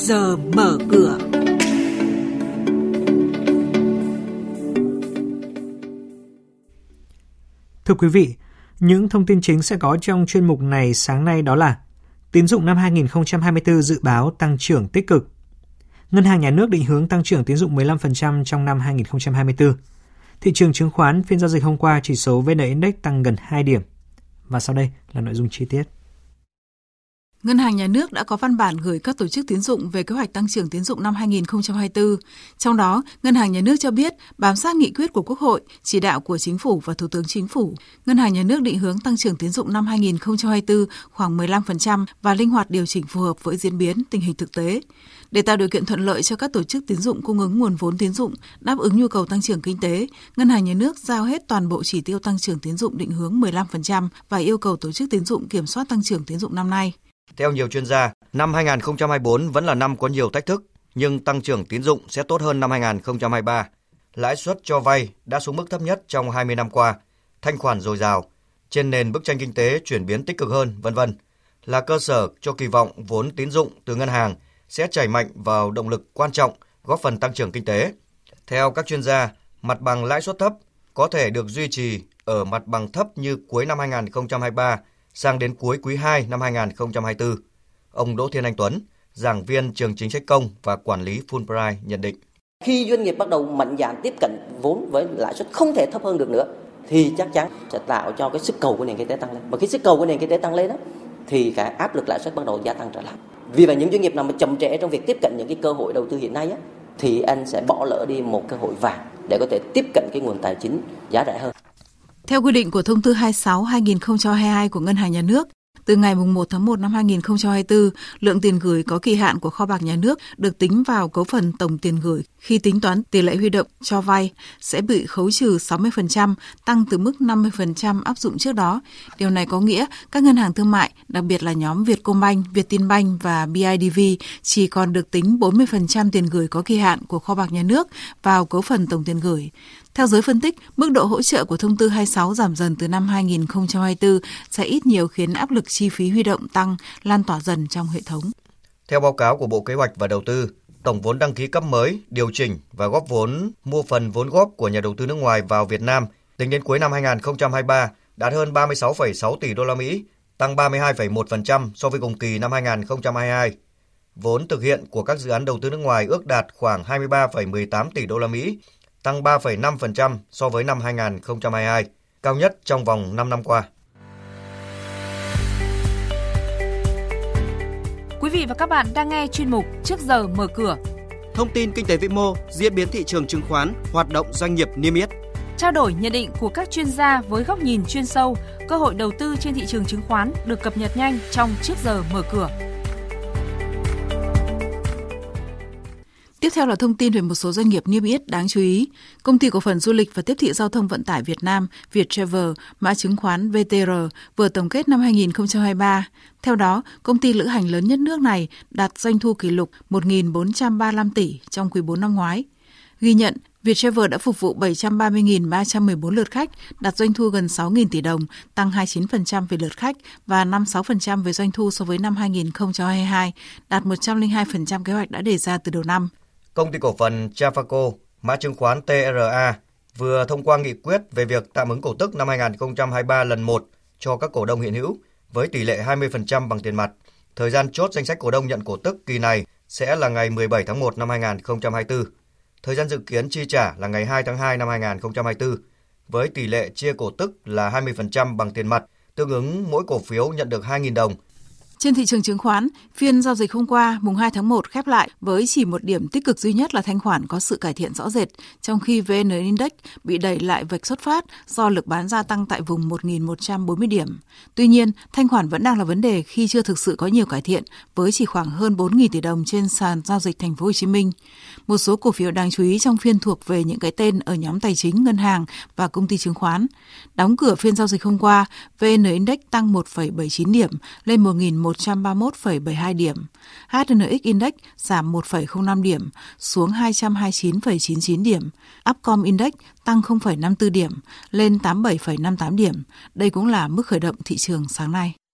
giờ mở cửa. Thưa quý vị, những thông tin chính sẽ có trong chuyên mục này sáng nay đó là Tín dụng năm 2024 dự báo tăng trưởng tích cực. Ngân hàng nhà nước định hướng tăng trưởng tín dụng 15% trong năm 2024. Thị trường chứng khoán phiên giao dịch hôm qua chỉ số VN Index tăng gần 2 điểm. Và sau đây là nội dung chi tiết. Ngân hàng Nhà nước đã có văn bản gửi các tổ chức tín dụng về kế hoạch tăng trưởng tín dụng năm 2024. Trong đó, Ngân hàng Nhà nước cho biết bám sát nghị quyết của Quốc hội, chỉ đạo của Chính phủ và Thủ tướng Chính phủ, Ngân hàng Nhà nước định hướng tăng trưởng tín dụng năm 2024 khoảng 15% và linh hoạt điều chỉnh phù hợp với diễn biến tình hình thực tế. Để tạo điều kiện thuận lợi cho các tổ chức tín dụng cung ứng nguồn vốn tín dụng đáp ứng nhu cầu tăng trưởng kinh tế, Ngân hàng Nhà nước giao hết toàn bộ chỉ tiêu tăng trưởng tín dụng định hướng 15% và yêu cầu tổ chức tín dụng kiểm soát tăng trưởng tín dụng năm nay. Theo nhiều chuyên gia, năm 2024 vẫn là năm có nhiều thách thức, nhưng tăng trưởng tín dụng sẽ tốt hơn năm 2023. Lãi suất cho vay đã xuống mức thấp nhất trong 20 năm qua, thanh khoản dồi dào, trên nền bức tranh kinh tế chuyển biến tích cực hơn, vân vân, là cơ sở cho kỳ vọng vốn tín dụng từ ngân hàng sẽ chảy mạnh vào động lực quan trọng góp phần tăng trưởng kinh tế. Theo các chuyên gia, mặt bằng lãi suất thấp có thể được duy trì ở mặt bằng thấp như cuối năm 2023 sang đến cuối quý 2 năm 2024. Ông Đỗ Thiên Anh Tuấn, giảng viên trường chính sách công và quản lý Fulbright nhận định. Khi doanh nghiệp bắt đầu mạnh dạn tiếp cận vốn với lãi suất không thể thấp hơn được nữa thì chắc chắn sẽ tạo cho cái sức cầu của nền kinh tế tăng lên. Và khi sức cầu của nền kinh tế tăng lên đó thì cái áp lực lãi suất bắt đầu gia tăng trở lại. Vì vậy những doanh nghiệp nào mà chậm trễ trong việc tiếp cận những cái cơ hội đầu tư hiện nay á, thì anh sẽ bỏ lỡ đi một cơ hội vàng để có thể tiếp cận cái nguồn tài chính giá rẻ hơn. Theo quy định của Thông tư 26-2022 của Ngân hàng Nhà nước, từ ngày 1 tháng 1 năm 2024, lượng tiền gửi có kỳ hạn của kho bạc nhà nước được tính vào cấu phần tổng tiền gửi khi tính toán tỷ lệ huy động cho vay sẽ bị khấu trừ 60%, tăng từ mức 50% áp dụng trước đó. Điều này có nghĩa các ngân hàng thương mại, đặc biệt là nhóm Vietcombank, Vietinbank và BIDV chỉ còn được tính 40% tiền gửi có kỳ hạn của kho bạc nhà nước vào cấu phần tổng tiền gửi. Theo giới phân tích, mức độ hỗ trợ của thông tư 26 giảm dần từ năm 2024 sẽ ít nhiều khiến áp lực chi phí huy động tăng, lan tỏa dần trong hệ thống. Theo báo cáo của Bộ Kế hoạch và Đầu tư, tổng vốn đăng ký cấp mới, điều chỉnh và góp vốn mua phần vốn góp của nhà đầu tư nước ngoài vào Việt Nam tính đến cuối năm 2023 đạt hơn 36,6 tỷ đô la Mỹ, tăng 32,1% so với cùng kỳ năm 2022. Vốn thực hiện của các dự án đầu tư nước ngoài ước đạt khoảng 23,18 tỷ đô la Mỹ, tăng 3,5% so với năm 2022, cao nhất trong vòng 5 năm qua. Quý vị và các bạn đang nghe chuyên mục Trước giờ mở cửa. Thông tin kinh tế vĩ mô, diễn biến thị trường chứng khoán, hoạt động doanh nghiệp niêm yết. Trao đổi nhận định của các chuyên gia với góc nhìn chuyên sâu, cơ hội đầu tư trên thị trường chứng khoán được cập nhật nhanh trong Trước giờ mở cửa. Tiếp theo là thông tin về một số doanh nghiệp niêm yết đáng chú ý. Công ty cổ phần du lịch và tiếp thị giao thông vận tải Việt Nam Viettravel, mã chứng khoán VTR vừa tổng kết năm 2023. Theo đó, công ty lữ hành lớn nhất nước này đạt doanh thu kỷ lục 1.435 tỷ trong quý 4 năm ngoái. Ghi nhận, Viettravel đã phục vụ 730.314 lượt khách, đạt doanh thu gần 6.000 tỷ đồng, tăng 29% về lượt khách và 56% về doanh thu so với năm 2022, đạt 102% kế hoạch đã đề ra từ đầu năm. Công ty cổ phần Trafaco, mã chứng khoán TRA, vừa thông qua nghị quyết về việc tạm ứng cổ tức năm 2023 lần 1 cho các cổ đông hiện hữu với tỷ lệ 20% bằng tiền mặt. Thời gian chốt danh sách cổ đông nhận cổ tức kỳ này sẽ là ngày 17 tháng 1 năm 2024. Thời gian dự kiến chi trả là ngày 2 tháng 2 năm 2024 với tỷ lệ chia cổ tức là 20% bằng tiền mặt, tương ứng mỗi cổ phiếu nhận được 2.000 đồng trên thị trường chứng khoán, phiên giao dịch hôm qua, mùng 2 tháng 1 khép lại với chỉ một điểm tích cực duy nhất là thanh khoản có sự cải thiện rõ rệt, trong khi VN Index bị đẩy lại vạch xuất phát do lực bán gia tăng tại vùng 1.140 điểm. Tuy nhiên, thanh khoản vẫn đang là vấn đề khi chưa thực sự có nhiều cải thiện, với chỉ khoảng hơn 4.000 tỷ đồng trên sàn giao dịch thành phố Hồ Chí Minh. Một số cổ phiếu đáng chú ý trong phiên thuộc về những cái tên ở nhóm tài chính, ngân hàng và công ty chứng khoán. Đóng cửa phiên giao dịch hôm qua, VN Index tăng 1,79 điểm lên 1.100 131,72 điểm. HNX Index giảm 1,05 điểm xuống 229,99 điểm. Upcom Index tăng 0,54 điểm lên 87,58 điểm. Đây cũng là mức khởi động thị trường sáng nay.